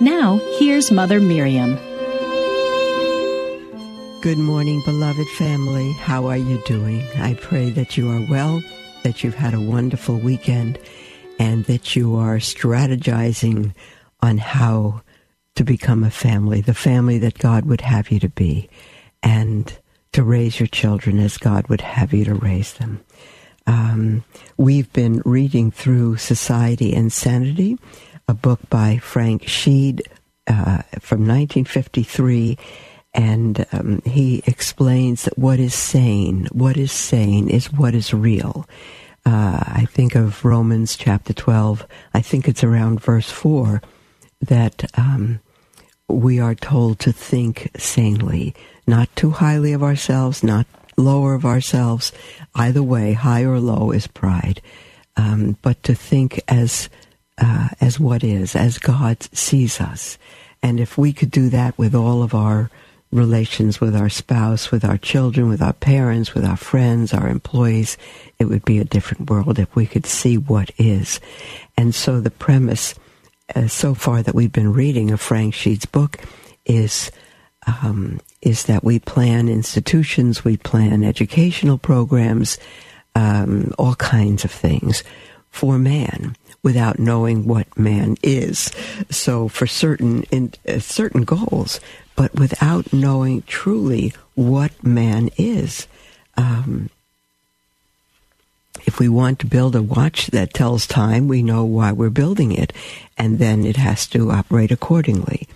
Now, here's Mother Miriam. Good morning, beloved family. How are you doing? I pray that you are well, that you've had a wonderful weekend, and that you are strategizing on how to become a family, the family that God would have you to be, and to raise your children as God would have you to raise them. Um, we've been reading through Society and Sanity, a book by Frank Sheed uh, from 1953 and um, he explains that what is sane, what is sane is what is real. Uh, I think of Romans chapter 12, I think it's around verse 4, that um, we are told to think sanely, not too highly of ourselves, not lower of ourselves. Either way, high or low is pride. Um, but to think as uh, as what is, as God sees us. And if we could do that with all of our relations with our spouse, with our children, with our parents, with our friends, our employees, it would be a different world if we could see what is. And so the premise uh, so far that we've been reading of Frank Sheed's book is um, is that we plan institutions, we plan educational programs, um, all kinds of things for man without knowing what man is. So for certain in, uh, certain goals, but without knowing truly what man is. Um, if we want to build a watch that tells time, we know why we're building it, and then it has to operate accordingly.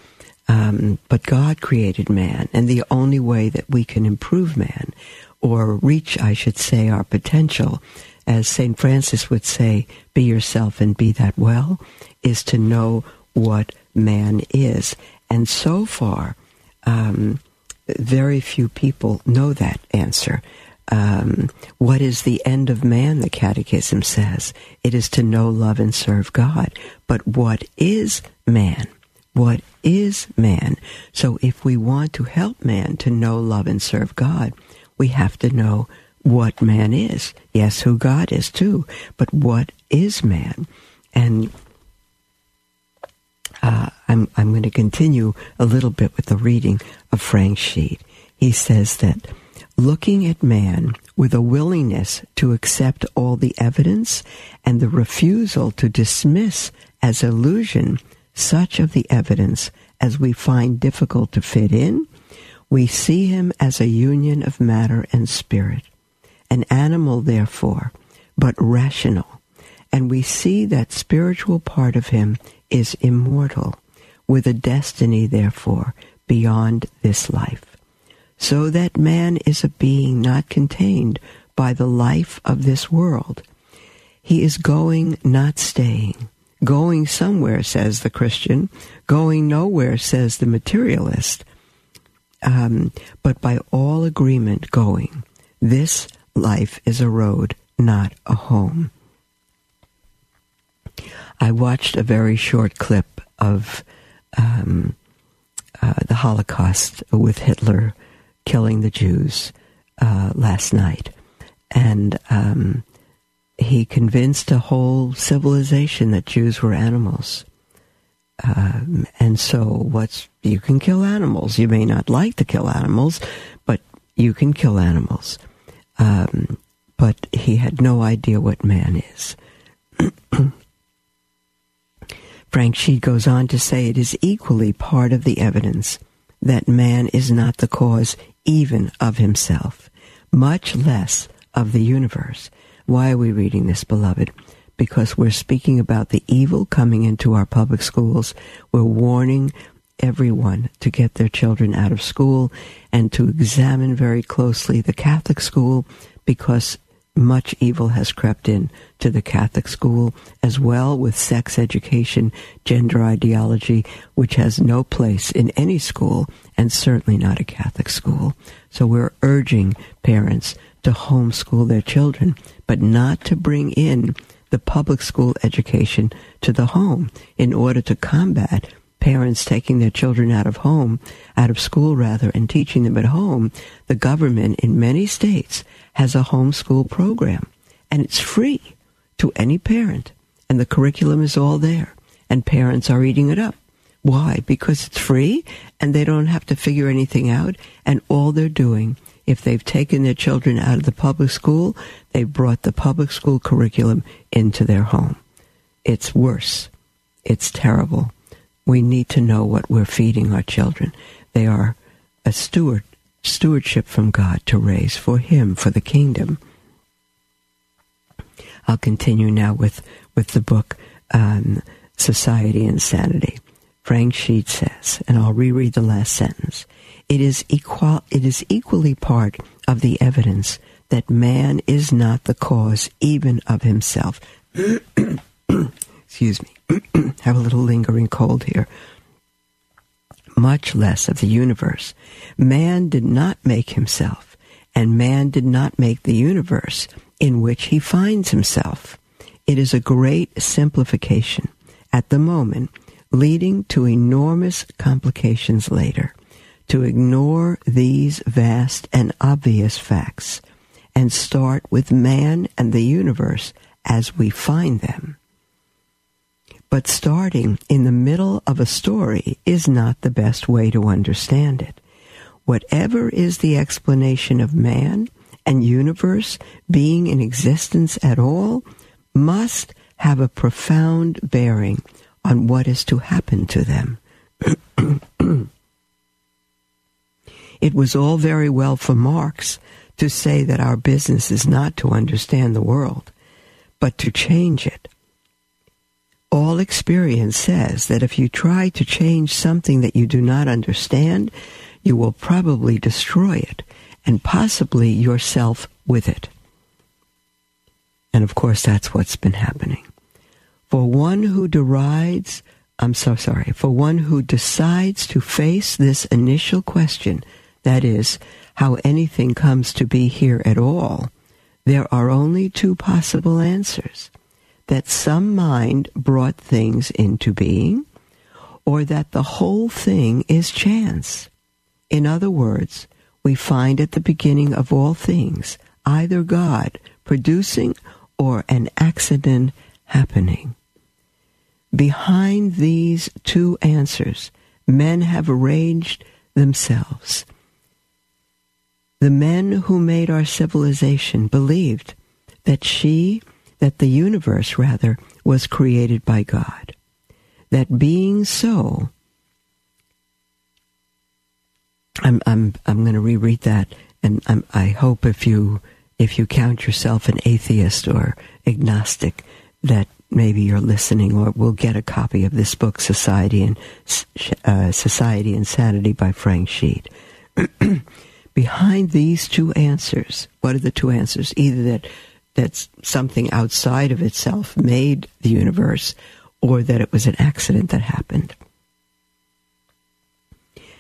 Um, but God created man, and the only way that we can improve man, or reach, I should say, our potential, as St. Francis would say, be yourself and be that well, is to know what man is. And so far, um, very few people know that answer. Um, what is the end of man, the Catechism says? It is to know, love, and serve God. But what is man? What is man? So if we want to help man to know, love, and serve God, we have to know what man is. Yes, who God is too, but what is man? And uh, I'm, I'm going to continue a little bit with the reading of Frank Sheed. He says that looking at man with a willingness to accept all the evidence and the refusal to dismiss as illusion such of the evidence as we find difficult to fit in, we see him as a union of matter and spirit, an animal, therefore, but rational, and we see that spiritual part of him is immortal, with a destiny, therefore, beyond this life. So that man is a being not contained by the life of this world. He is going, not staying. Going somewhere, says the Christian. Going nowhere, says the materialist. Um, but by all agreement, going. This life is a road, not a home. I watched a very short clip of um, uh, the Holocaust with Hitler killing the Jews uh, last night. And um, he convinced a whole civilization that Jews were animals. Um, and so, what's you can kill animals. You may not like to kill animals, but you can kill animals. Um, but he had no idea what man is. Frank Sheed goes on to say it is equally part of the evidence that man is not the cause even of himself, much less of the universe. Why are we reading this, beloved? Because we're speaking about the evil coming into our public schools. We're warning everyone to get their children out of school and to examine very closely the Catholic school because much evil has crept in to the Catholic school as well with sex education, gender ideology, which has no place in any school and certainly not a Catholic school. So we're urging parents to homeschool their children, but not to bring in the public school education to the home in order to combat parents taking their children out of home, out of school rather, and teaching them at home. The government in many states has a homeschool program and it's free to any parent and the curriculum is all there and parents are eating it up. Why? Because it's free and they don't have to figure anything out and all they're doing if they've taken their children out of the public school, they've brought the public school curriculum into their home. It's worse. It's terrible. We need to know what we're feeding our children. They are a steward stewardship from God to raise for Him, for the kingdom. I'll continue now with, with the book um, Society and Sanity. Frank Sheed says, and I'll reread the last sentence. It is equal. It is equally part of the evidence that man is not the cause even of himself. Excuse me. Have a little lingering cold here much less of the universe. Man did not make himself, and man did not make the universe in which he finds himself. It is a great simplification at the moment, leading to enormous complications later. To ignore these vast and obvious facts and start with man and the universe as we find them. But starting in the middle of a story is not the best way to understand it. Whatever is the explanation of man and universe being in existence at all must have a profound bearing on what is to happen to them. it was all very well for Marx to say that our business is not to understand the world, but to change it all experience says that if you try to change something that you do not understand, you will probably destroy it and possibly yourself with it. And of course, that's what's been happening. For one who derides, I'm so sorry, for one who decides to face this initial question, that is, how anything comes to be here at all, there are only two possible answers that some mind brought things into being, or that the whole thing is chance. In other words, we find at the beginning of all things either God producing or an accident happening. Behind these two answers, men have arranged themselves. The men who made our civilization believed that she that the universe, rather, was created by God. That being so, I'm I'm I'm going to reread that, and I'm, I hope if you if you count yourself an atheist or agnostic, that maybe you're listening or will get a copy of this book, Society and uh, Society and Sanity by Frank Sheed. Behind these two answers, what are the two answers? Either that that something outside of itself made the universe or that it was an accident that happened.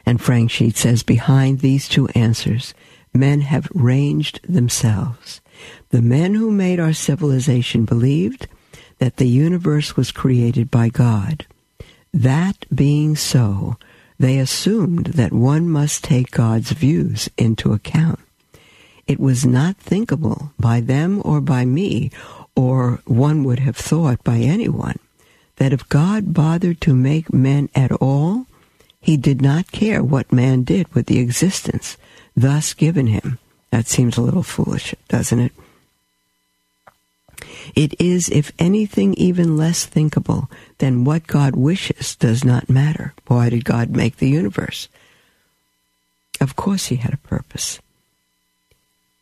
And Frank Sheed says behind these two answers, men have ranged themselves. The men who made our civilization believed that the universe was created by God. That being so, they assumed that one must take God's views into account. It was not thinkable by them or by me, or one would have thought by anyone, that if God bothered to make men at all, he did not care what man did with the existence thus given him. That seems a little foolish, doesn't it? It is, if anything, even less thinkable than what God wishes does not matter. Why did God make the universe? Of course, he had a purpose.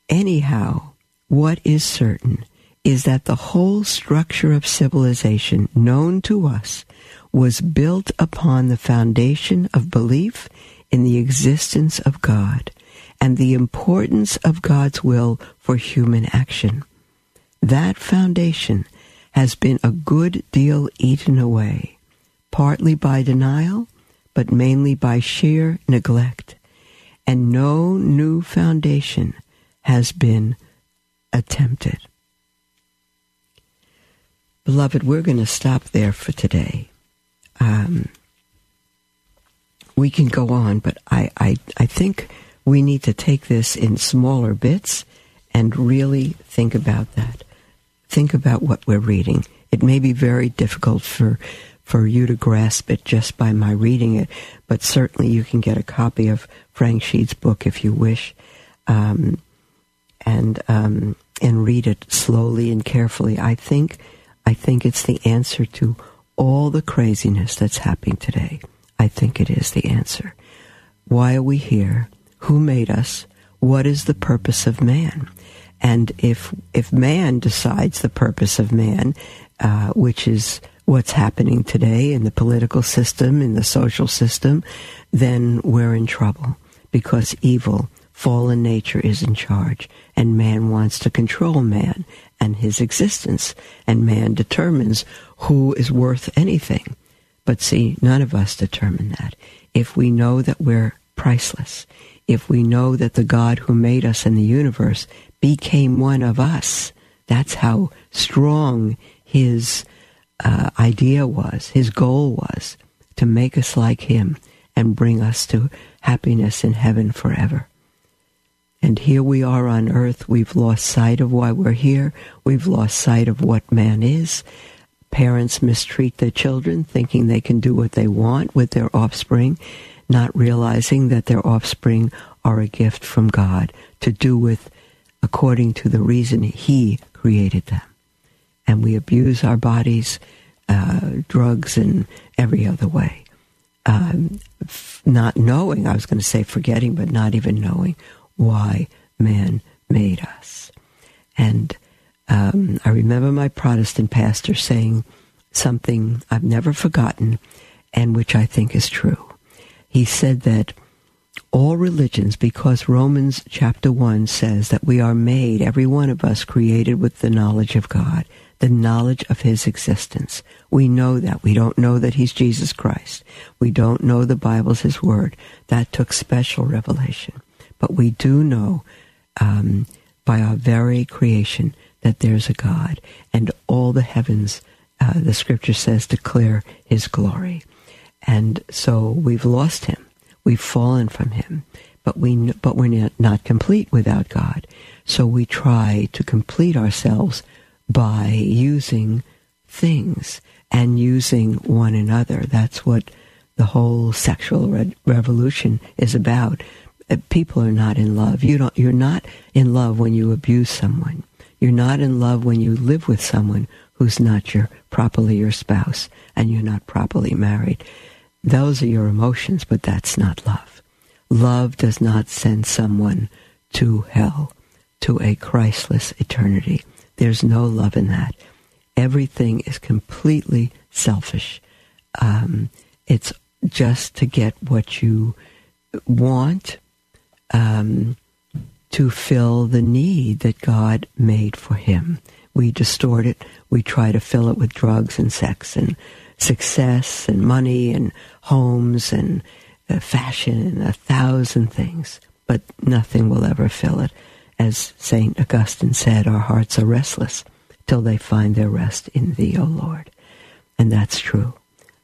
Anyhow, what is certain is that the whole structure of civilization known to us was built upon the foundation of belief in the existence of God and the importance of God's will for human action. that foundation has been a good deal eaten away, partly by denial, but mainly by sheer neglect. And no new foundation has been attempted. Beloved, we're going to stop there for today. Um, we can go on, but I, I, I think we need to take this in smaller bits and really think about that. Think about what we're reading. It may be very difficult for for you to grasp it just by my reading it, but certainly you can get a copy of Frank Sheed's book if you wish, um, and um, and read it slowly and carefully. I think I think it's the answer to all the craziness that's happening today. I think it is the answer. Why are we here? Who made us? What is the purpose of man? And if if man decides the purpose of man, uh, which is what's happening today in the political system, in the social system, then we're in trouble because evil, fallen nature is in charge, and man wants to control man and his existence, and man determines who is worth anything. But see, none of us determine that. If we know that we're priceless, if we know that the God who made us in the universe became one of us, that's how strong his uh, idea was, his goal was to make us like him and bring us to happiness in heaven forever. And here we are on earth. We've lost sight of why we're here. We've lost sight of what man is. Parents mistreat their children, thinking they can do what they want with their offspring, not realizing that their offspring are a gift from God to do with according to the reason He created them. And we abuse our bodies, uh, drugs, and every other way. Um, f- not knowing, I was going to say forgetting, but not even knowing why man made us. And um, I remember my Protestant pastor saying something I've never forgotten and which I think is true. He said that all religions, because Romans chapter 1 says that we are made, every one of us created with the knowledge of God, the knowledge of His existence. We know that. We don't know that He's Jesus Christ. We don't know the Bible's His Word. That took special revelation. But we do know um, by our very creation that there's a God, and all the heavens, uh, the scripture says, declare his glory. And so we've lost him. We've fallen from him. But, we, but we're not complete without God. So we try to complete ourselves by using things and using one another. That's what the whole sexual re- revolution is about. Uh, people are not in love. You don't, you're not in love when you abuse someone. You're not in love when you live with someone who's not your properly your spouse and you're not properly married. Those are your emotions, but that's not love. Love does not send someone to hell, to a Christless eternity. There's no love in that. Everything is completely selfish. Um, it's just to get what you want. Um, to fill the need that God made for him. We distort it. We try to fill it with drugs and sex and success and money and homes and uh, fashion and a thousand things. But nothing will ever fill it. As St. Augustine said, our hearts are restless till they find their rest in Thee, O Lord. And that's true.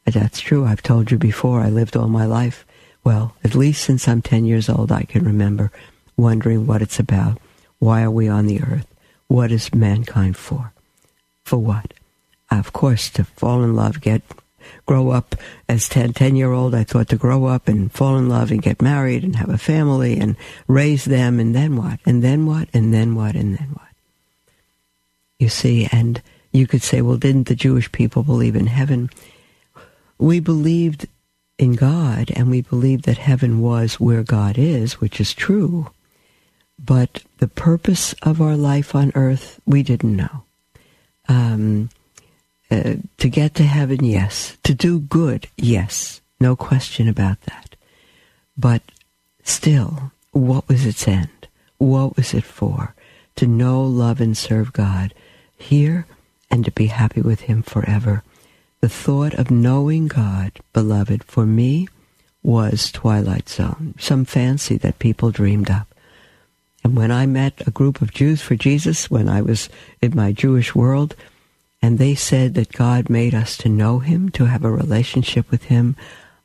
That's true. I've told you before, I lived all my life. Well, at least since I'm 10 years old, I can remember wondering what it's about. Why are we on the earth? What is mankind for? For what? Of course, to fall in love, get grow up as 10, 10 year old. I thought to grow up and fall in love and get married and have a family and raise them and then what? And then what? And then what? And then what? You see, and you could say, well, didn't the Jewish people believe in heaven? We believed in God and we believed that heaven was where God is, which is true. But the purpose of our life on earth, we didn't know. Um, uh, to get to heaven, yes. To do good, yes. No question about that. But still, what was its end? What was it for? To know, love, and serve God. here and to be happy with Him forever. The thought of knowing God, beloved, for me was Twilight Zone, some fancy that people dreamed up. And when I met a group of Jews for Jesus, when I was in my Jewish world, and they said that God made us to know Him, to have a relationship with Him,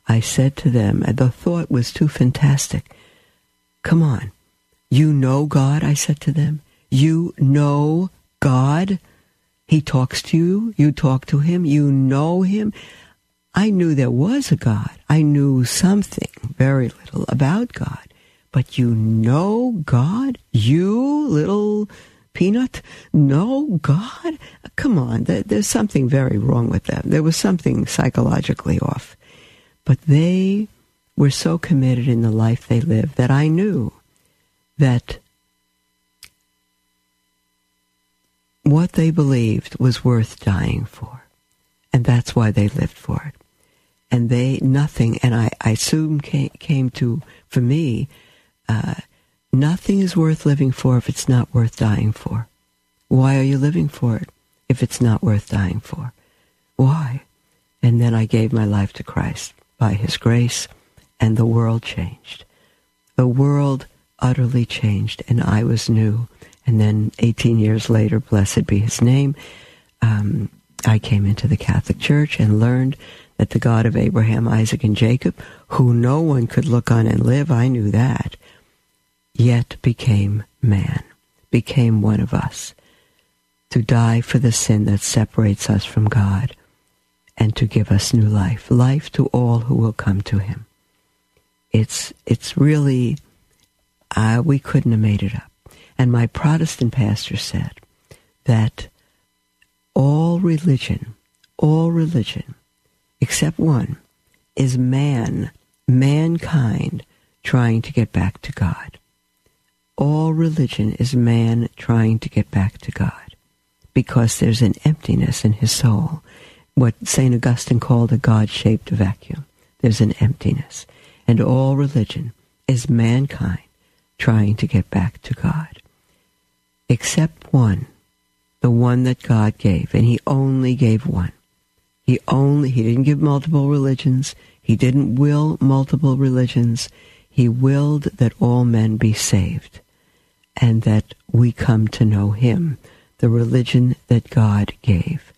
I said to them, and the thought was too fantastic. Come on. You know God, I said to them. You know God. He talks to you. You talk to Him. You know Him. I knew there was a God. I knew something, very little, about God. But you know God? You little peanut? No God? Come on, there's something very wrong with them. There was something psychologically off. But they were so committed in the life they lived that I knew that what they believed was worth dying for. And that's why they lived for it. And they, nothing, and I, I soon came, came to, for me, uh, nothing is worth living for if it's not worth dying for. Why are you living for it if it's not worth dying for? Why? And then I gave my life to Christ by His grace, and the world changed. The world utterly changed, and I was new. And then 18 years later, blessed be His name, um, I came into the Catholic Church and learned that the God of Abraham, Isaac, and Jacob, who no one could look on and live, I knew that, yet became man, became one of us, to die for the sin that separates us from God, and to give us new life, life to all who will come to Him. It's it's really uh, we couldn't have made it up. And my Protestant pastor said that all religion, all religion, except one, is man, mankind trying to get back to God. All religion is man trying to get back to God because there's an emptiness in his soul, what St. Augustine called a God shaped vacuum. There's an emptiness. And all religion is mankind trying to get back to God. Except one, the one that God gave, and He only gave one. He only, he didn't give multiple religions. He didn't will multiple religions. He willed that all men be saved and that we come to know him, the religion that God gave.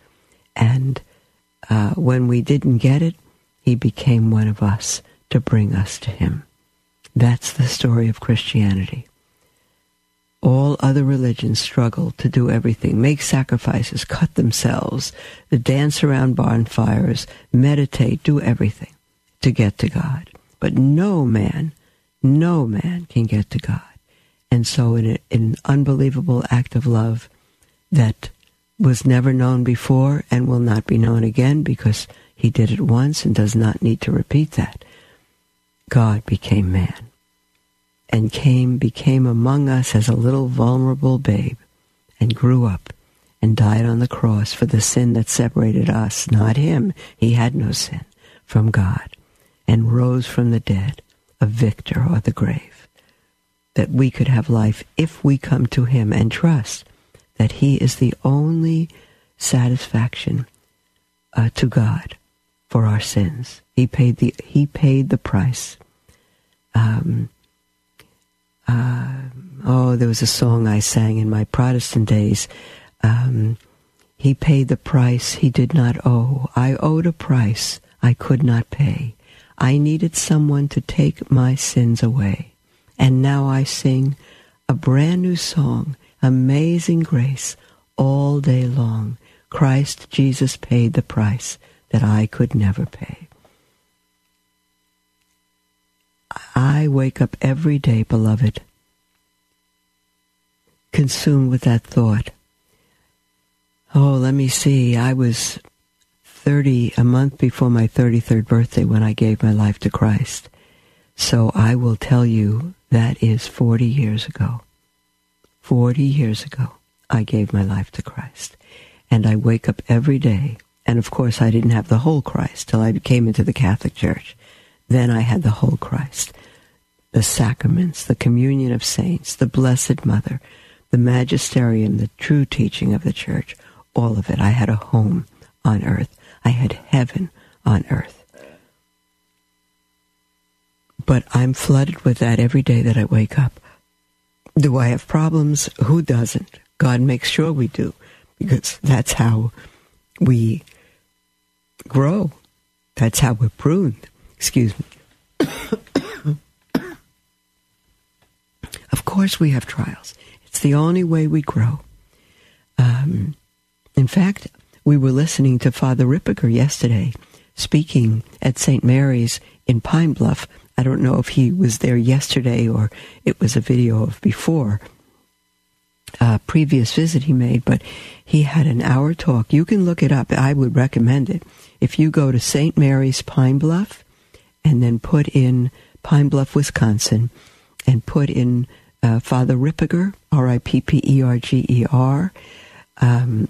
And uh, when we didn't get it, he became one of us to bring us to him. That's the story of Christianity. All other religions struggle to do everything, make sacrifices, cut themselves, dance around bonfires, meditate, do everything to get to God. But no man, no man can get to God. And so, in, a, in an unbelievable act of love that was never known before and will not be known again because he did it once and does not need to repeat that, God became man and came, became among us as a little vulnerable babe, and grew up and died on the cross for the sin that separated us, not him, he had no sin, from God, and rose from the dead, a victor o'er the grave, that we could have life if we come to him and trust that he is the only satisfaction uh, to God for our sins. He paid the he paid the price. Um, uh, oh, there was a song I sang in my Protestant days. Um, he paid the price he did not owe. I owed a price I could not pay. I needed someone to take my sins away. And now I sing a brand new song, Amazing Grace, all day long. Christ Jesus paid the price that I could never pay. I wake up every day, beloved, consumed with that thought. Oh, let me see. I was 30, a month before my 33rd birthday when I gave my life to Christ. So I will tell you that is 40 years ago. 40 years ago, I gave my life to Christ. And I wake up every day. And of course, I didn't have the whole Christ till I came into the Catholic Church. Then I had the whole Christ the sacraments, the communion of saints, the Blessed Mother, the magisterium, the true teaching of the church, all of it. I had a home on earth. I had heaven on earth. But I'm flooded with that every day that I wake up. Do I have problems? Who doesn't? God makes sure we do, because that's how we grow. That's how we're pruned. Excuse me. of course, we have trials. It's the only way we grow. Um, in fact, we were listening to Father Ripperger yesterday speaking at St. Mary's in Pine Bluff. I don't know if he was there yesterday or it was a video of before a previous visit he made, but he had an hour talk. You can look it up. I would recommend it. If you go to St. Mary's Pine Bluff and then put in Pine Bluff, Wisconsin, and put in uh, Father Ripperger, R I P P E R G E R, um,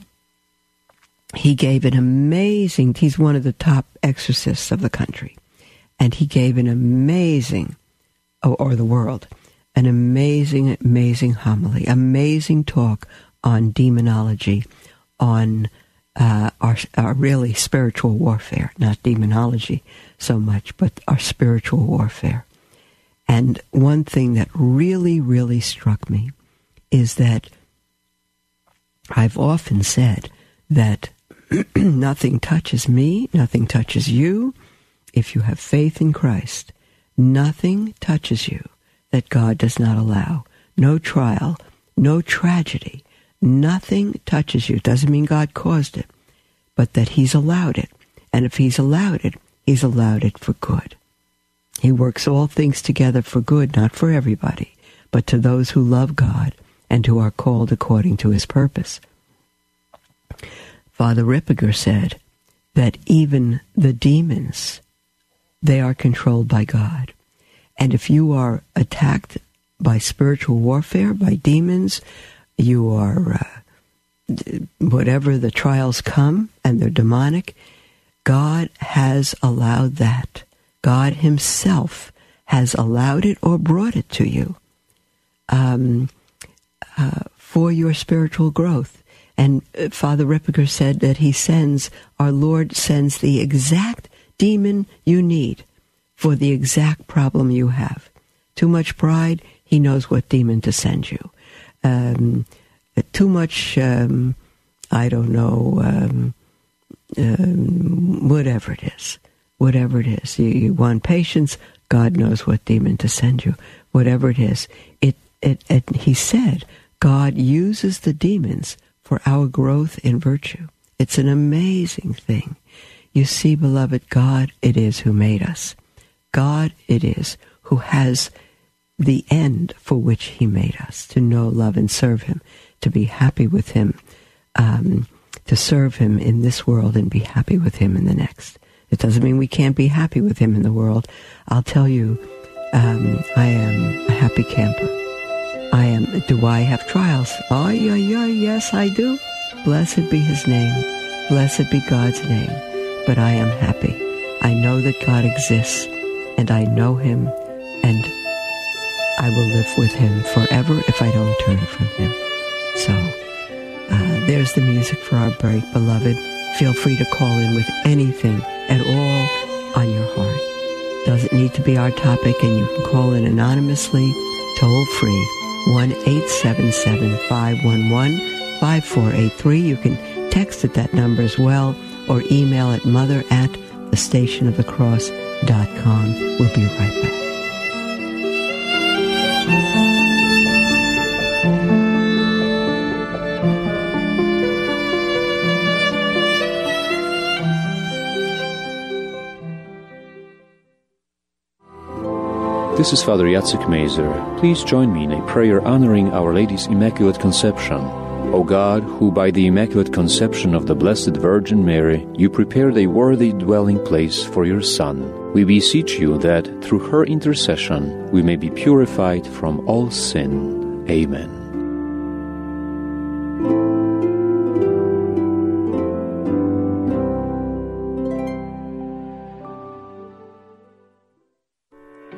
he gave an amazing, he's one of the top exorcists of the country. And he gave an amazing, or, or the world, an amazing, amazing homily, amazing talk on demonology, on uh, our, our really spiritual warfare, not demonology so much, but our spiritual warfare. And one thing that really, really struck me is that I've often said that nothing touches me, nothing touches you. If you have faith in Christ, nothing touches you that God does not allow. No trial, no tragedy, nothing touches you. Doesn't mean God caused it, but that He's allowed it. And if He's allowed it, He's allowed it for good. He works all things together for good, not for everybody, but to those who love God and who are called according to His purpose. Father Ripperger said that even the demons, they are controlled by God. And if you are attacked by spiritual warfare, by demons, you are, uh, whatever the trials come and they're demonic, God has allowed that. God Himself has allowed it or brought it to you um, uh, for your spiritual growth. And uh, Father Ripperger said that he sends, our Lord sends the exact demon you need for the exact problem you have. Too much pride, he knows what demon to send you. Um, too much, um, I don't know, um, um whatever it is. Whatever it is. You, you, want patience, God knows what demon to send you. Whatever it is. It, it, it, he said, God uses the demons for our growth in virtue. It's an amazing thing. You see, beloved, God it is who made us. God it is who has the end for which he made us to know, love, and serve him, to be happy with him, um, to serve him in this world and be happy with him in the next. It doesn't mean we can't be happy with him in the world. I'll tell you, um, I am a happy camper. I am, do I have trials? Oh, yeah, yeah, yes, I do. Blessed be his name. Blessed be God's name. But I am happy. I know that God exists, and I know him, and I will live with him forever if I don't turn from him. So, uh, there's the music for our break, beloved. Feel free to call in with anything at all on your heart. Doesn't need to be our topic, and you can call in anonymously, toll free 1 877 511 5483. You can text at that number as well or email at mother at the station of the cross.com. We'll be right back. This is Father Jacek Mazer. Please join me in a prayer honoring Our Lady's Immaculate Conception. O God, who by the Immaculate Conception of the Blessed Virgin Mary, you prepared a worthy dwelling place for your Son, we beseech you that through her intercession we may be purified from all sin. Amen.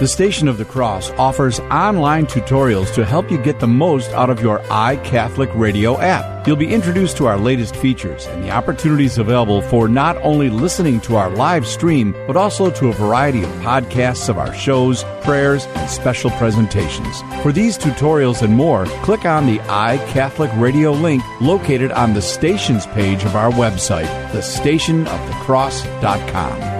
The Station of the Cross offers online tutorials to help you get the most out of your iCatholic Radio app. You'll be introduced to our latest features and the opportunities available for not only listening to our live stream, but also to a variety of podcasts of our shows, prayers, and special presentations. For these tutorials and more, click on the iCatholic Radio link located on the stations page of our website, thestationofthecross.com.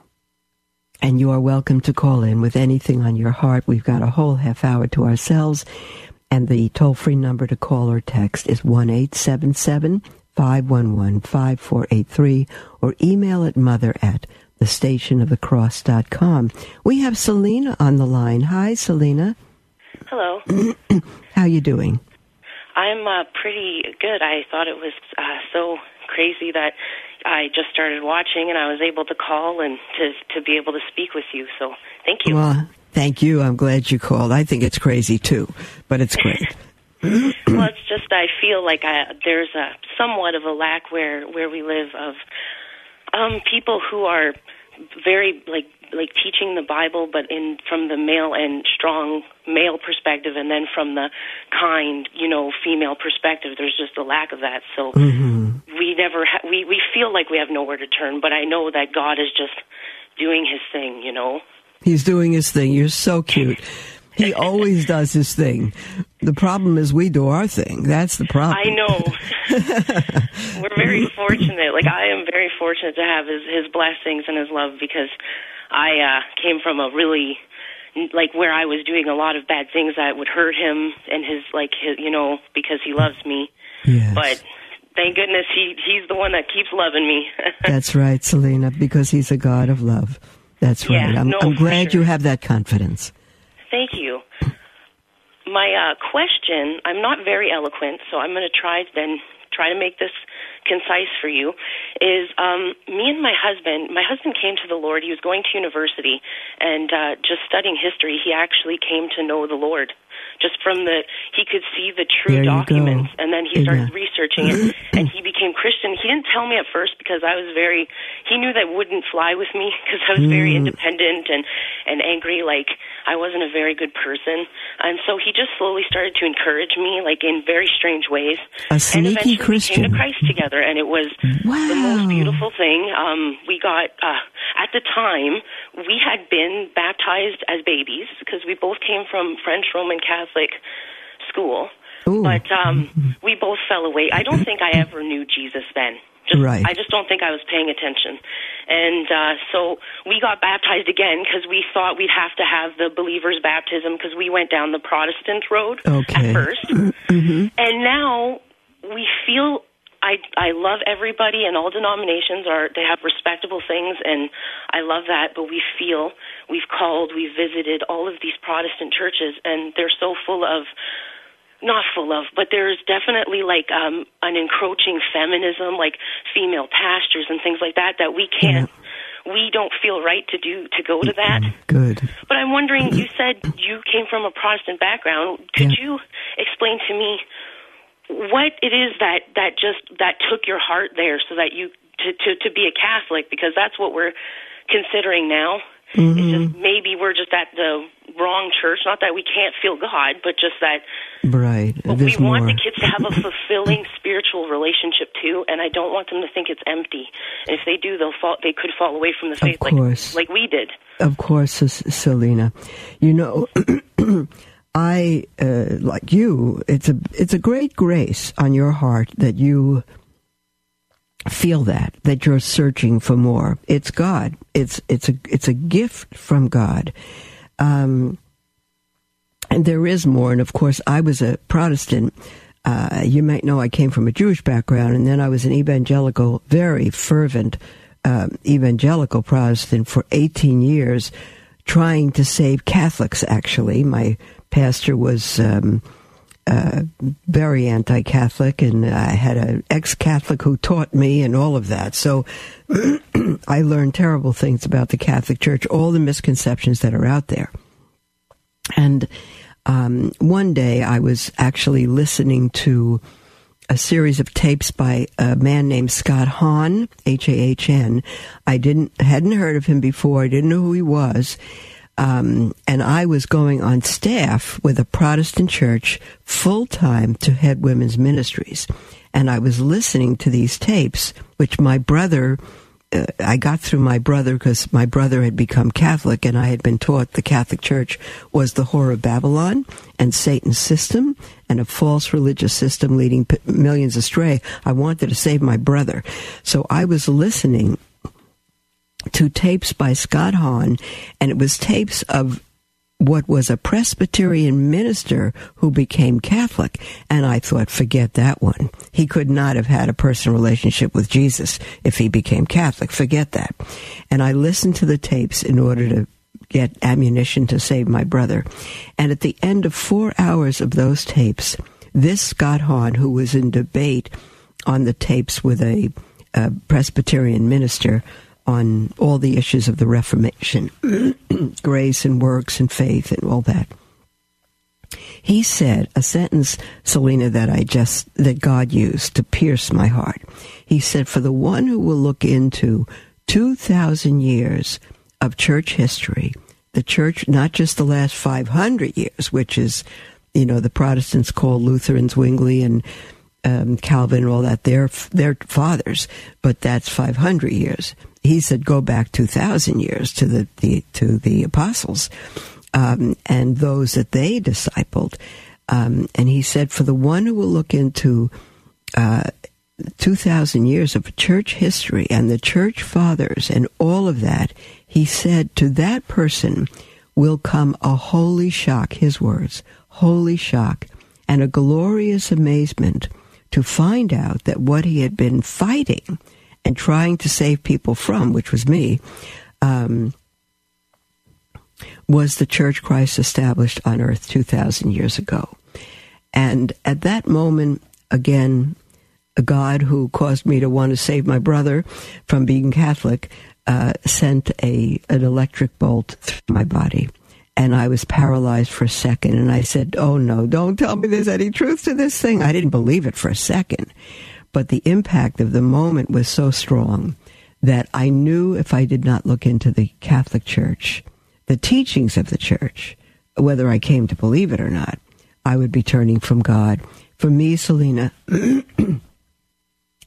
and you are welcome to call in with anything on your heart. We've got a whole half hour to ourselves, and the toll free number to call or text is 1 877 511 5483 or email at mother at thestationofthecross.com. We have Selena on the line. Hi, Selena. Hello. How you doing? I'm uh, pretty good. I thought it was uh, so crazy that I just started watching and I was able to call and to to be able to speak with you. So thank you. Well, thank you. I'm glad you called. I think it's crazy too, but it's great. well, it's just I feel like I, there's a somewhat of a lack where where we live of um people who are very like like teaching the Bible, but in from the male and strong male perspective, and then from the kind, you know, female perspective. There's just a lack of that. So mm-hmm. We never ha- we we feel like we have nowhere to turn. But I know that God is just doing His thing. You know, He's doing His thing. You're so cute. He always does his thing. The problem is we do our thing. That's the problem. I know. We're very fortunate. Like I am very fortunate to have his his blessings and his love because I uh came from a really like where I was doing a lot of bad things that would hurt him and his like his you know because he loves me. Yes. But thank goodness he he's the one that keeps loving me. That's right, Selena, because he's a God of love. That's right. Yeah, I'm, no, I'm glad sure. you have that confidence. Thank you. My uh, question, I'm not very eloquent, so I'm going to try then try to make this concise for you is um me and my husband my husband came to the lord he was going to university and uh just studying history he actually came to know the lord just from the he could see the true documents go. and then he started researching it and he became christian he didn't tell me at first because i was very he knew that wouldn't fly with me because i was very Mm. independent and and angry like i wasn't a very good person and so he just slowly started to encourage me like in very strange ways A and sneaky eventually we came Christian. to christ together and it was the most beautiful thing um we got uh at the time we had been baptized as babies because we both came from french roman catholic school Ooh. but um we both fell away i don't think i ever knew jesus then just, Right. i just don't think i was paying attention and uh so we got baptized again because we thought we'd have to have the believer's baptism because we went down the protestant road Okay. at 1st and now we feel I I love everybody and all denominations are they have respectable things and I love that but we feel we've called we've visited all of these Protestant churches and they're so full of not full of but there's definitely like um an encroaching feminism like female pastors and things like that that we can't we don't feel right to do to go to that. Good. But I'm wondering, you said you came from a Protestant background. Could Yeah. you explain to me what it is that that just that took your heart there, so that you to to, to be a Catholic? Because that's what we're considering now. Mm-hmm. It's just maybe we're just at the wrong church. Not that we can't feel God, but just that Right. we want more. the kids to have a fulfilling spiritual relationship too, and I don't want them to think it's empty. And if they do, they'll fall. They could fall away from the faith, course. like like we did. Of course, Selena. You know, I uh, like you. It's a it's a great grace on your heart that you feel that that you're searching for more. It's God. It's it's a it's a gift from God. Um, and there is more. And of course, I was a Protestant. Uh, you might know I came from a Jewish background, and then I was an evangelical, very fervent um, evangelical Protestant for 18 years, trying to save Catholics. Actually, my pastor was um, uh, very anti-Catholic, and I had an ex-Catholic who taught me, and all of that. So I learned terrible things about the Catholic Church, all the misconceptions that are out there. And um, one day I was actually listening to a series of tapes by a man named Scott Hahn, H A H N. I didn't hadn't heard of him before. I didn't know who he was. Um, and I was going on staff with a Protestant church full time to head women's ministries. And I was listening to these tapes, which my brother uh, I got through my brother because my brother had become Catholic and I had been taught the Catholic Church was the whore of Babylon and Satan's system and a false religious system leading p- millions astray. I wanted to save my brother. So I was listening to tapes by Scott Hahn and it was tapes of what was a Presbyterian minister who became Catholic. And I thought, forget that one. He could not have had a personal relationship with Jesus if he became Catholic. Forget that. And I listened to the tapes in order to get ammunition to save my brother. And at the end of four hours of those tapes, this Scott Hahn, who was in debate on the tapes with a, a Presbyterian minister, on all the issues of the Reformation, grace and works and faith and all that. He said a sentence, Selena, that I just, that God used to pierce my heart. He said, For the one who will look into 2,000 years of church history, the church, not just the last 500 years, which is, you know, the Protestants call Lutherans, Zwingli, and um, Calvin, and all that, they're, they're fathers, but that's 500 years he said go back 2000 years to the, the to the apostles um, and those that they discipled. Um, and he said for the one who will look into uh, 2000 years of church history and the church fathers and all of that he said to that person will come a holy shock his words holy shock and a glorious amazement to find out that what he had been fighting and trying to save people from, which was me, um, was the church Christ established on earth 2,000 years ago. And at that moment, again, a God who caused me to want to save my brother from being Catholic uh, sent a an electric bolt through my body. And I was paralyzed for a second. And I said, Oh no, don't tell me there's any truth to this thing. I didn't believe it for a second. But the impact of the moment was so strong that I knew if I did not look into the Catholic Church, the teachings of the Church, whether I came to believe it or not, I would be turning from God. For me, Selena,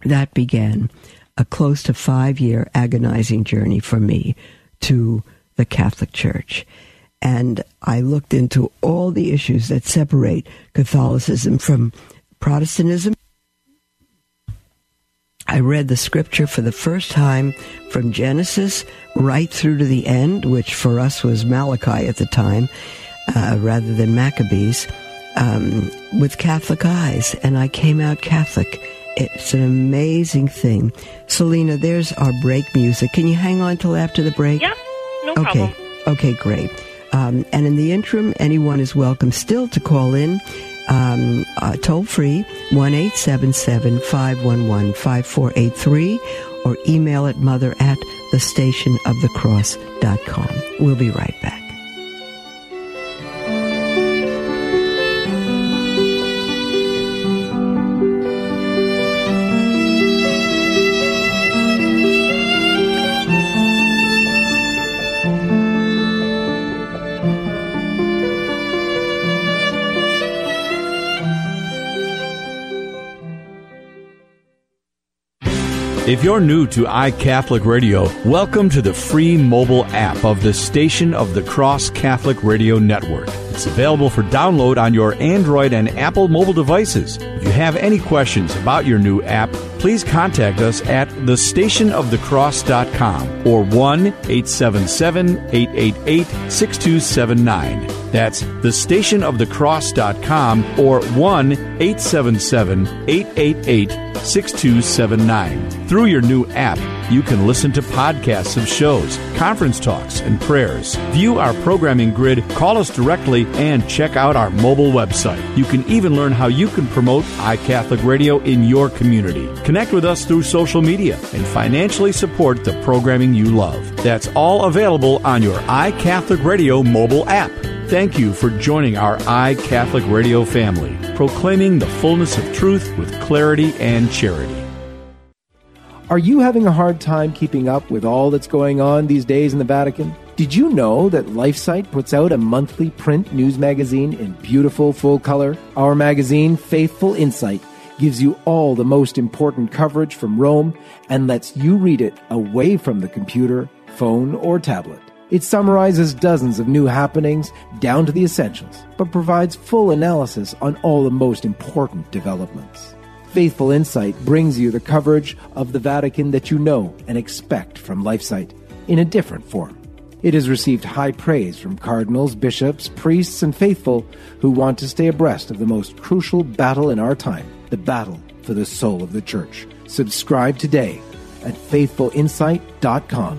that began a close to five year agonizing journey for me to the Catholic Church. And I looked into all the issues that separate Catholicism from Protestantism. I read the scripture for the first time from Genesis right through to the end, which for us was Malachi at the time, uh, rather than Maccabees, um, with Catholic eyes. And I came out Catholic. It's an amazing thing. Selena, there's our break music. Can you hang on till after the break? Yep, no okay. problem. Okay, great. Um, and in the interim, anyone is welcome still to call in um, uh, toll free 1 511 5483 or email at mother at thestationofthecross.com. We'll be right back. If you're new to iCatholic Radio, welcome to the free mobile app of the Station of the Cross Catholic Radio Network. It's available for download on your Android and Apple mobile devices. If you have any questions about your new app, please contact us at thestationofthecross.com or 1 877 888 6279. That's thestationofthecross.com or 1 877 888 6279. Through your new app, you can listen to podcasts of shows, conference talks, and prayers. View our programming grid, call us directly, and check out our mobile website. You can even learn how you can promote iCatholic Radio in your community. Connect with us through social media and financially support the programming you love. That's all available on your iCatholic Radio mobile app. Thank you for joining our iCatholic Radio family, proclaiming the fullness of truth with clarity and charity. Are you having a hard time keeping up with all that's going on these days in the Vatican? Did you know that LifeSite puts out a monthly print news magazine in beautiful full color? Our magazine, Faithful Insight, gives you all the most important coverage from Rome and lets you read it away from the computer, phone, or tablet. It summarizes dozens of new happenings down to the essentials, but provides full analysis on all the most important developments. Faithful Insight brings you the coverage of the Vatican that you know and expect from LifeSite in a different form. It has received high praise from cardinals, bishops, priests, and faithful who want to stay abreast of the most crucial battle in our time the battle for the soul of the Church. Subscribe today at faithfulinsight.com,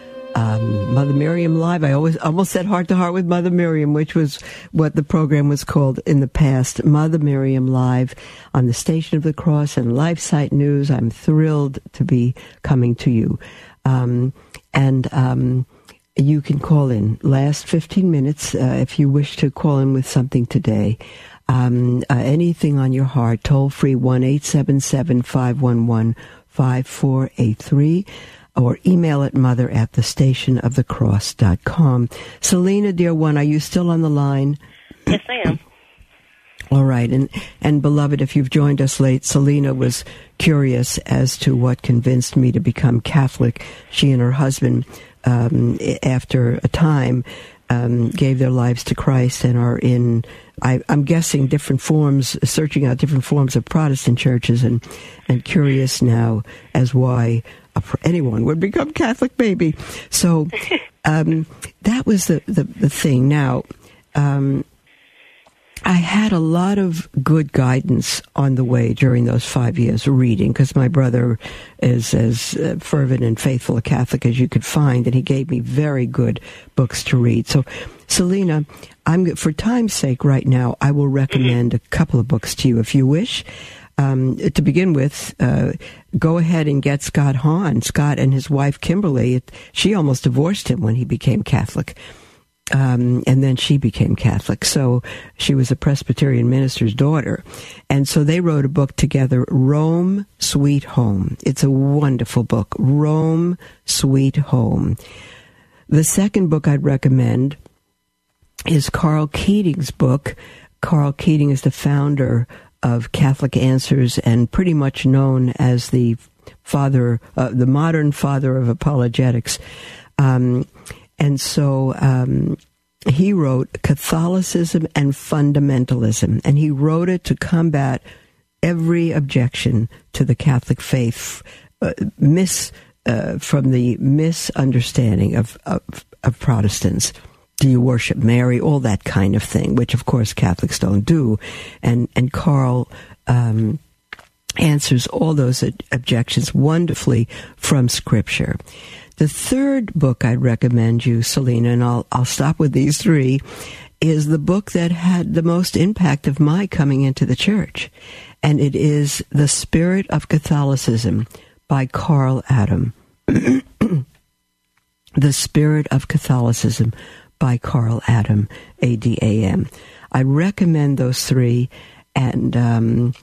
um, Mother Miriam Live. I always almost said Heart to Heart with Mother Miriam, which was what the program was called in the past. Mother Miriam Live on the Station of the Cross and LifeSite News. I'm thrilled to be coming to you. Um, and um, you can call in last 15 minutes uh, if you wish to call in with something today. Um, uh, anything on your heart, toll free 1 877 511 5483 or email at mother at the station of the cross.com. Selena, dear one, are you still on the line? Yes, I am. All right. And, and beloved, if you've joined us late, Selena was curious as to what convinced me to become Catholic. She and her husband, um, after a time, um, gave their lives to Christ and are in, I, am guessing, different forms, searching out different forms of Protestant churches and, and curious now as why anyone would become Catholic baby. So um, that was the, the, the thing. Now, um, I had a lot of good guidance on the way during those five years reading because my brother is as uh, fervent and faithful a Catholic as you could find, and he gave me very good books to read. So, Selena, I'm for time's sake right now, I will recommend a couple of books to you if you wish. Um, to begin with, uh, go ahead and get Scott Hahn. Scott and his wife Kimberly, she almost divorced him when he became Catholic. Um, and then she became Catholic. So she was a Presbyterian minister's daughter. And so they wrote a book together, Rome Sweet Home. It's a wonderful book, Rome Sweet Home. The second book I'd recommend is Karl Keating's book. Karl Keating is the founder of Catholic Answers and pretty much known as the father, uh, the modern father of apologetics. Um, And so um, he wrote Catholicism and Fundamentalism, and he wrote it to combat every objection to the Catholic faith, uh, uh, from the misunderstanding of, of, of Protestants. Do you worship Mary? All that kind of thing, which of course Catholics don't do. And and Karl um, answers all those objections wonderfully from Scripture. The third book I'd recommend you, Selena, and I'll I'll stop with these three, is the book that had the most impact of my coming into the church, and it is The Spirit of Catholicism by Karl Adam. the Spirit of Catholicism by Karl Adam, A D A M. I recommend those three and um,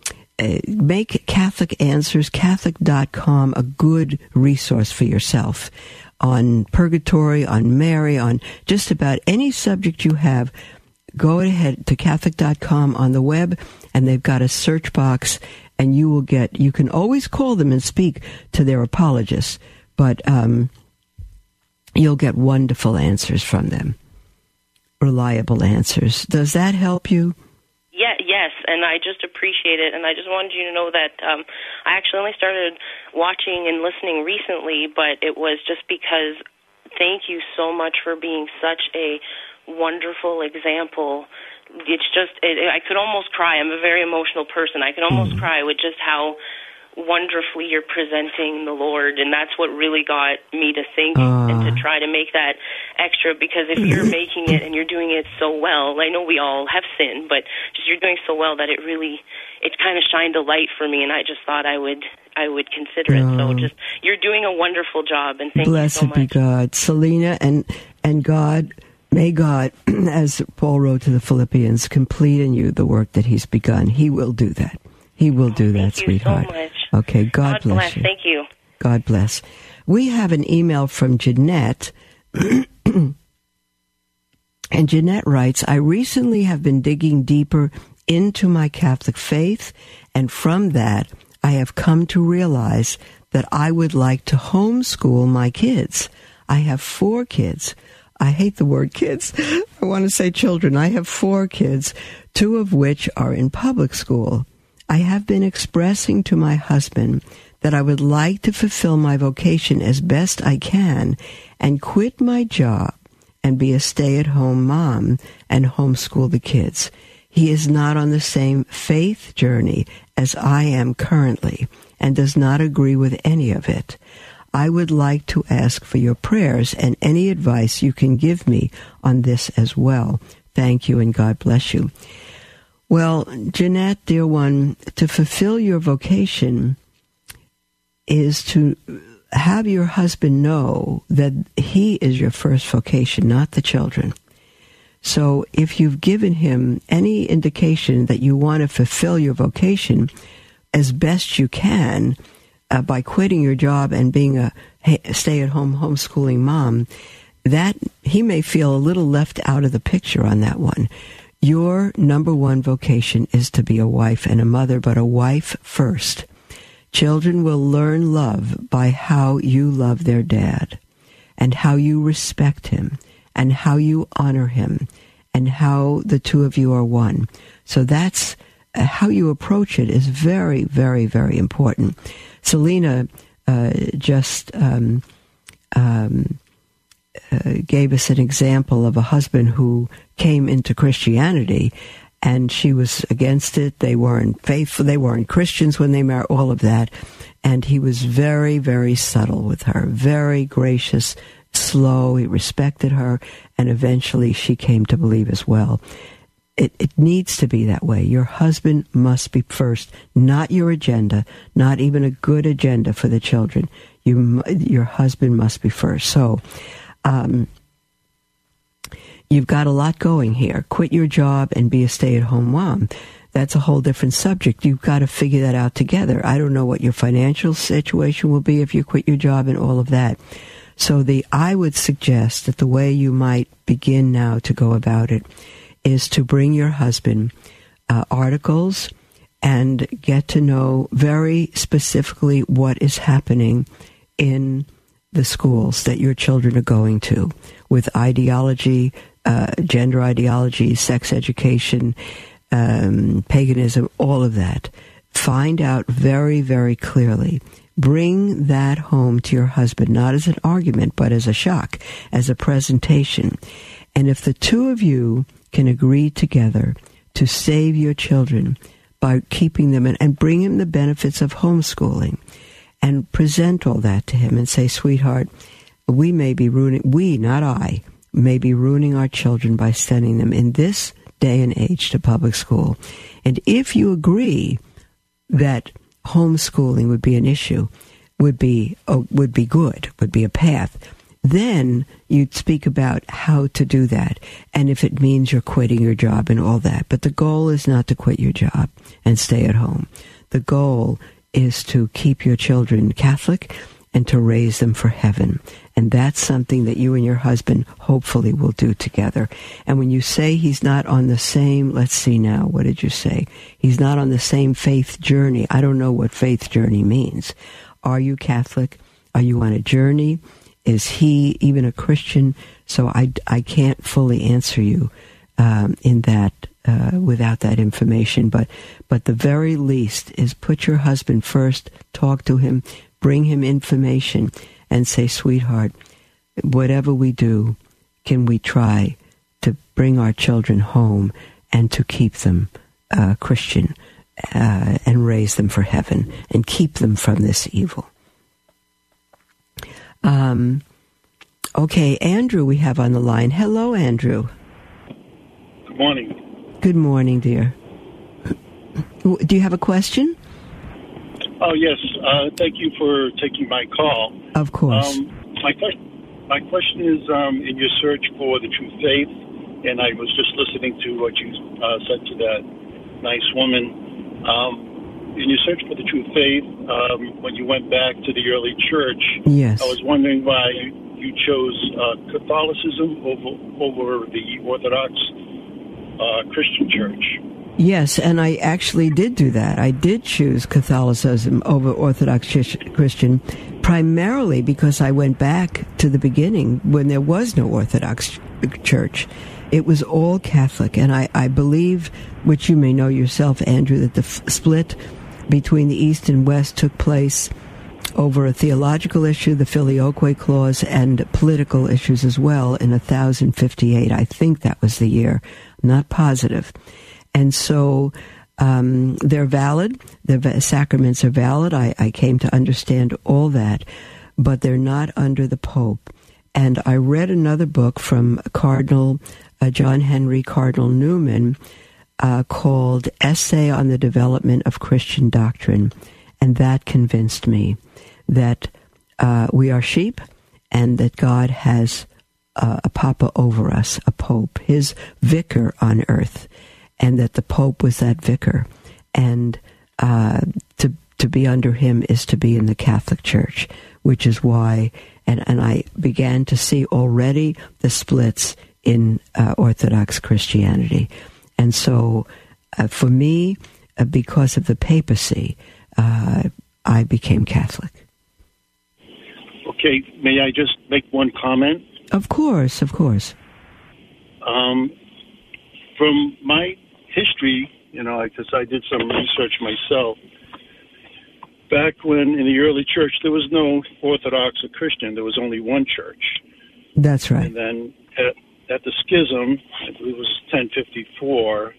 uh, make Catholic Answers, Catholic.com, a good resource for yourself on purgatory, on Mary, on just about any subject you have. Go ahead to Catholic.com on the web, and they've got a search box and you will get, you can always call them and speak to their apologists, but um, you'll get wonderful answers from them, reliable answers. Does that help you? Yeah, yes, and I just appreciate it, and I just wanted you to know that um, I actually only started watching and listening recently, but it was just because. Thank you so much for being such a wonderful example it's just it, I could almost cry. I'm a very emotional person. I could almost mm. cry with just how wonderfully you're presenting the Lord, and that's what really got me to think uh. and to try to make that extra. Because if you're making it and you're doing it so well, I know we all have sinned, but just you're doing so well that it really it kind of shined a light for me, and I just thought I would I would consider it. So just you're doing a wonderful job, and thank Blessed you so much. be God, Selena, and and God May God, as Paul wrote to the Philippians, complete in you the work that He's begun. He will do that. He will do that, sweetheart. So okay, God, God bless, bless, you. Thank you. God bless. We have an email from Jeanette. and Jeanette writes, I recently have been digging deeper into my Catholic faith, and from that, I have come to realize that I would like to homeschool my kids. I have four kids I hate the word kids. I want to say children. I have four kids, two of which are in public school. I have been expressing to my husband that I would like to fulfill my vocation as best I can and quit my job and be a stay at home mom and homeschool the kids. He is not on the same faith journey as I am currently and does not agree with any of it. I would like to ask for your prayers and any advice you can give me on this as well. Thank you and God bless you. Well, Jeanette, dear one, to fulfill your vocation is to have your husband know that he is your first vocation, not the children. So if you've given him any indication that you want to fulfill your vocation as best you can, uh, by quitting your job and being a stay at home homeschooling mom, that he may feel a little left out of the picture on that one. Your number one vocation is to be a wife and a mother, but a wife first. Children will learn love by how you love their dad and how you respect him and how you honor him and how the two of you are one. So that's uh, how you approach it is very, very, very important. Selena uh, just um, um, uh, gave us an example of a husband who came into Christianity and she was against it. They weren't faithful. They weren't Christians when they married, all of that. And he was very, very subtle with her, very gracious, slow. He respected her. And eventually she came to believe as well it, it needs to be that way. Your husband must be first, not your agenda, not even a good agenda for the children. You, your husband must be first. So, um, you've got a lot going here. Quit your job and be a stay-at-home mom. That's a whole different subject. You've got to figure that out together. I don't know what your financial situation will be if you quit your job and all of that. So the I would suggest that the way you might begin now to go about it is to bring your husband uh, articles and get to know very specifically what is happening in the schools that your children are going to with ideology, uh, gender ideology, sex education, um, paganism, all of that. Find out very, very clearly. Bring that home to your husband, not as an argument, but as a shock, as a presentation. And if the two of you can agree together to save your children by keeping them in, and bring him the benefits of homeschooling and present all that to him and say, sweetheart, we may be ruining, we, not I, may be ruining our children by sending them in this day and age to public school. And if you agree that homeschooling would be an issue, would be oh, would be good, would be a path, then you'd speak about how to do that and if it means you're quitting your job and all that. But the goal is not to quit your job and stay at home. The goal is to keep your children Catholic and to raise them for heaven. And that's something that you and your husband hopefully will do together. And when you say he's not on the same, let's see now, what did you say? He's not on the same faith journey. I don't know what faith journey means. Are you Catholic? Are you on a journey? Is he even a Christian? So I, I can't fully answer you um, in that uh, without that information. But but the very least is put your husband first. Talk to him. Bring him information and say, sweetheart, whatever we do, can we try to bring our children home and to keep them uh, Christian uh, and raise them for heaven and keep them from this evil? Um, okay, Andrew, we have on the line. Hello, Andrew. Good morning. Good morning, dear. Do you have a question? Oh yes, uh, thank you for taking my call. Of course. Um, my question, my question is, um, in your search for the true faith, and I was just listening to what you uh, said to that nice woman. Um, in your search for the true faith, um, when you went back to the early church, yes. I was wondering why you chose uh, Catholicism over over the Orthodox uh, Christian Church. Yes, and I actually did do that. I did choose Catholicism over Orthodox Christian primarily because I went back to the beginning when there was no Orthodox Church. It was all Catholic, and I, I believe, which you may know yourself, Andrew, that the f- split between the East and West took place over a theological issue, the Filioque Clause, and political issues as well in 1058. I think that was the year. not positive. And so um, they're valid. The sacraments are valid. I, I came to understand all that, but they're not under the Pope. And I read another book from Cardinal uh, John Henry Cardinal Newman uh, called Essay on the Development of Christian Doctrine. And that convinced me that uh, we are sheep and that God has uh, a papa over us, a pope, his vicar on earth and that the Pope was that vicar, and uh, to to be under him is to be in the Catholic Church, which is why, and and I began to see already the splits in uh, Orthodox Christianity, and so uh, for me, uh, because of the papacy, I became Catholic. Okay, may I just make one comment? Of course, of course. Um, from my history, you know, because I did some research myself. Back when in the early church, there was no Orthodox or Christian. There was only one church. That's right. And then at, at the schism, I believe it was 1054.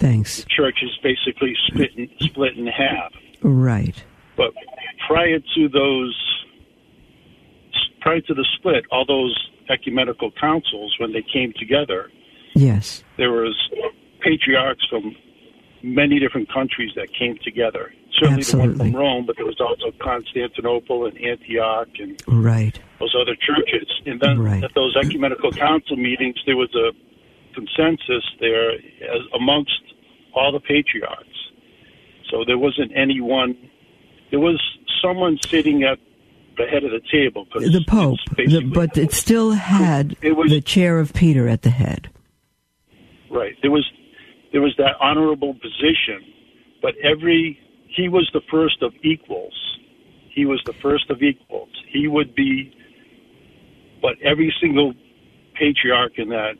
Thanks. The church is basically split in, split in half. Right. But prior to those, prior to the split, all those ecumenical councils, when they came together, yes, there was patriarchs from many different countries that came together. Certainly Absolutely. the one from Rome, but there was also Constantinople and Antioch and right. those other churches. And then right. at those ecumenical council meetings, there was a consensus there as amongst all the patriarchs. So there wasn't anyone. There was someone sitting at the head of the table. The Pope, the, but it still had it was, the chair of Peter at the head. Right. There was there was that honorable position, but every he was the first of equals. He was the first of equals. He would be but every single patriarch in that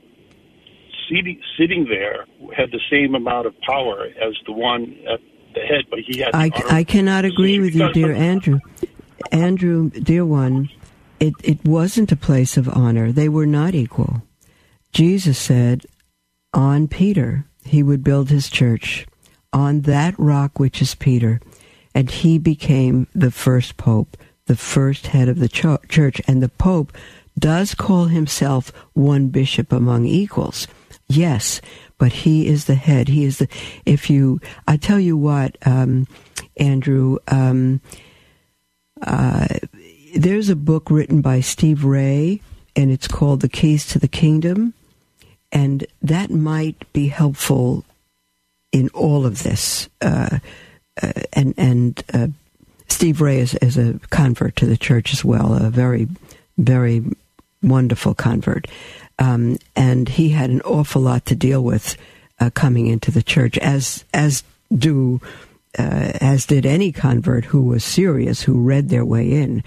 sitting, sitting there had the same amount of power as the one at the head, but he had. I, I cannot agree with you, dear Andrew. Andrew, dear one, it, it wasn't a place of honor. They were not equal. Jesus said, on Peter, he would build his church, on that rock which is Peter, and he became the first pope, the first head of the church. And the pope does call himself one bishop among equals. Yes, but he is the head. He is the. If you, I tell you what, um, Andrew. Um, uh, there's a book written by Steve Ray, and it's called The Keys to the Kingdom. And that might be helpful in all of this. Uh, uh, and and uh, Steve Ray is, is a convert to the church as well, a very, very wonderful convert. Um, and he had an awful lot to deal with uh, coming into the church, as as do uh, as did any convert who was serious, who read their way in.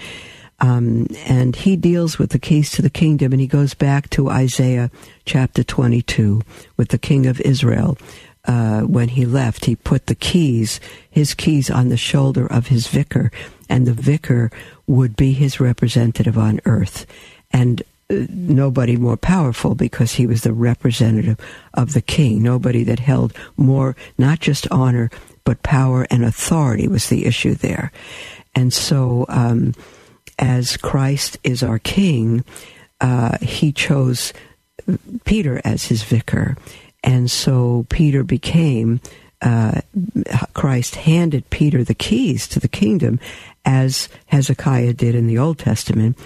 Um, and he deals with the keys to the kingdom, and he goes back to Isaiah chapter 22 with the king of Israel. Uh, when he left, he put the keys, his keys, on the shoulder of his vicar, and the vicar would be his representative on earth. And uh, nobody more powerful because he was the representative of the king. Nobody that held more, not just honor, but power and authority was the issue there. And so, um, as Christ is our King, uh, he chose Peter as his vicar. And so Peter became, uh, Christ handed Peter the keys to the kingdom as Hezekiah did in the Old Testament.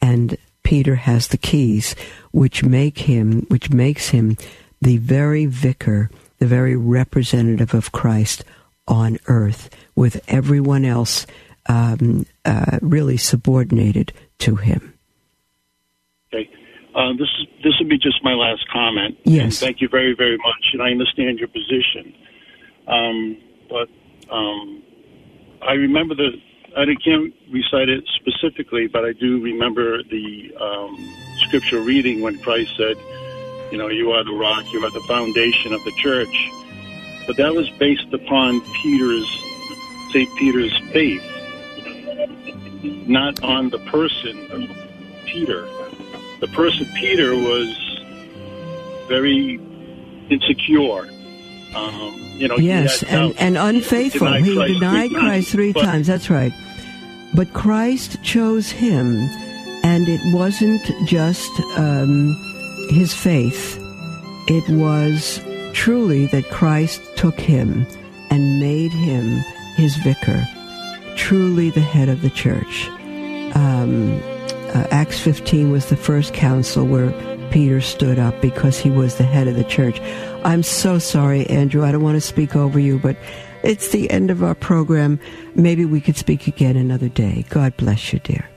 And Peter has the keys, which make him, which makes him the very vicar, the very representative of Christ on earth, with everyone else um, uh, really subordinated to him. Okay. Uh, this is this will be just my last comment. Yes. Thank you very very much, and I understand your position. Um, but um, I remember the I can't recite it specifically, but I do remember the um, scripture reading when Christ said, "You know, you are the rock, you are the foundation of the church." But that was based upon Peter's St. Peter's faith not on the person Peter. The person Peter was very insecure. Um, you know, yes, and, and unfaithful. He denied Christ, denied three, Christ three times. times. That's right. But Christ chose him, and it wasn't just um, his faith. It was truly that Christ took him and made him his vicar truly the head of the church. Um, uh, Acts 15 was the first council where Peter stood up because he was the head of the church. I'm so sorry, Andrew. I don't want to speak over you, but it's the end of our program. Maybe we could speak again another day. God bless you, dear.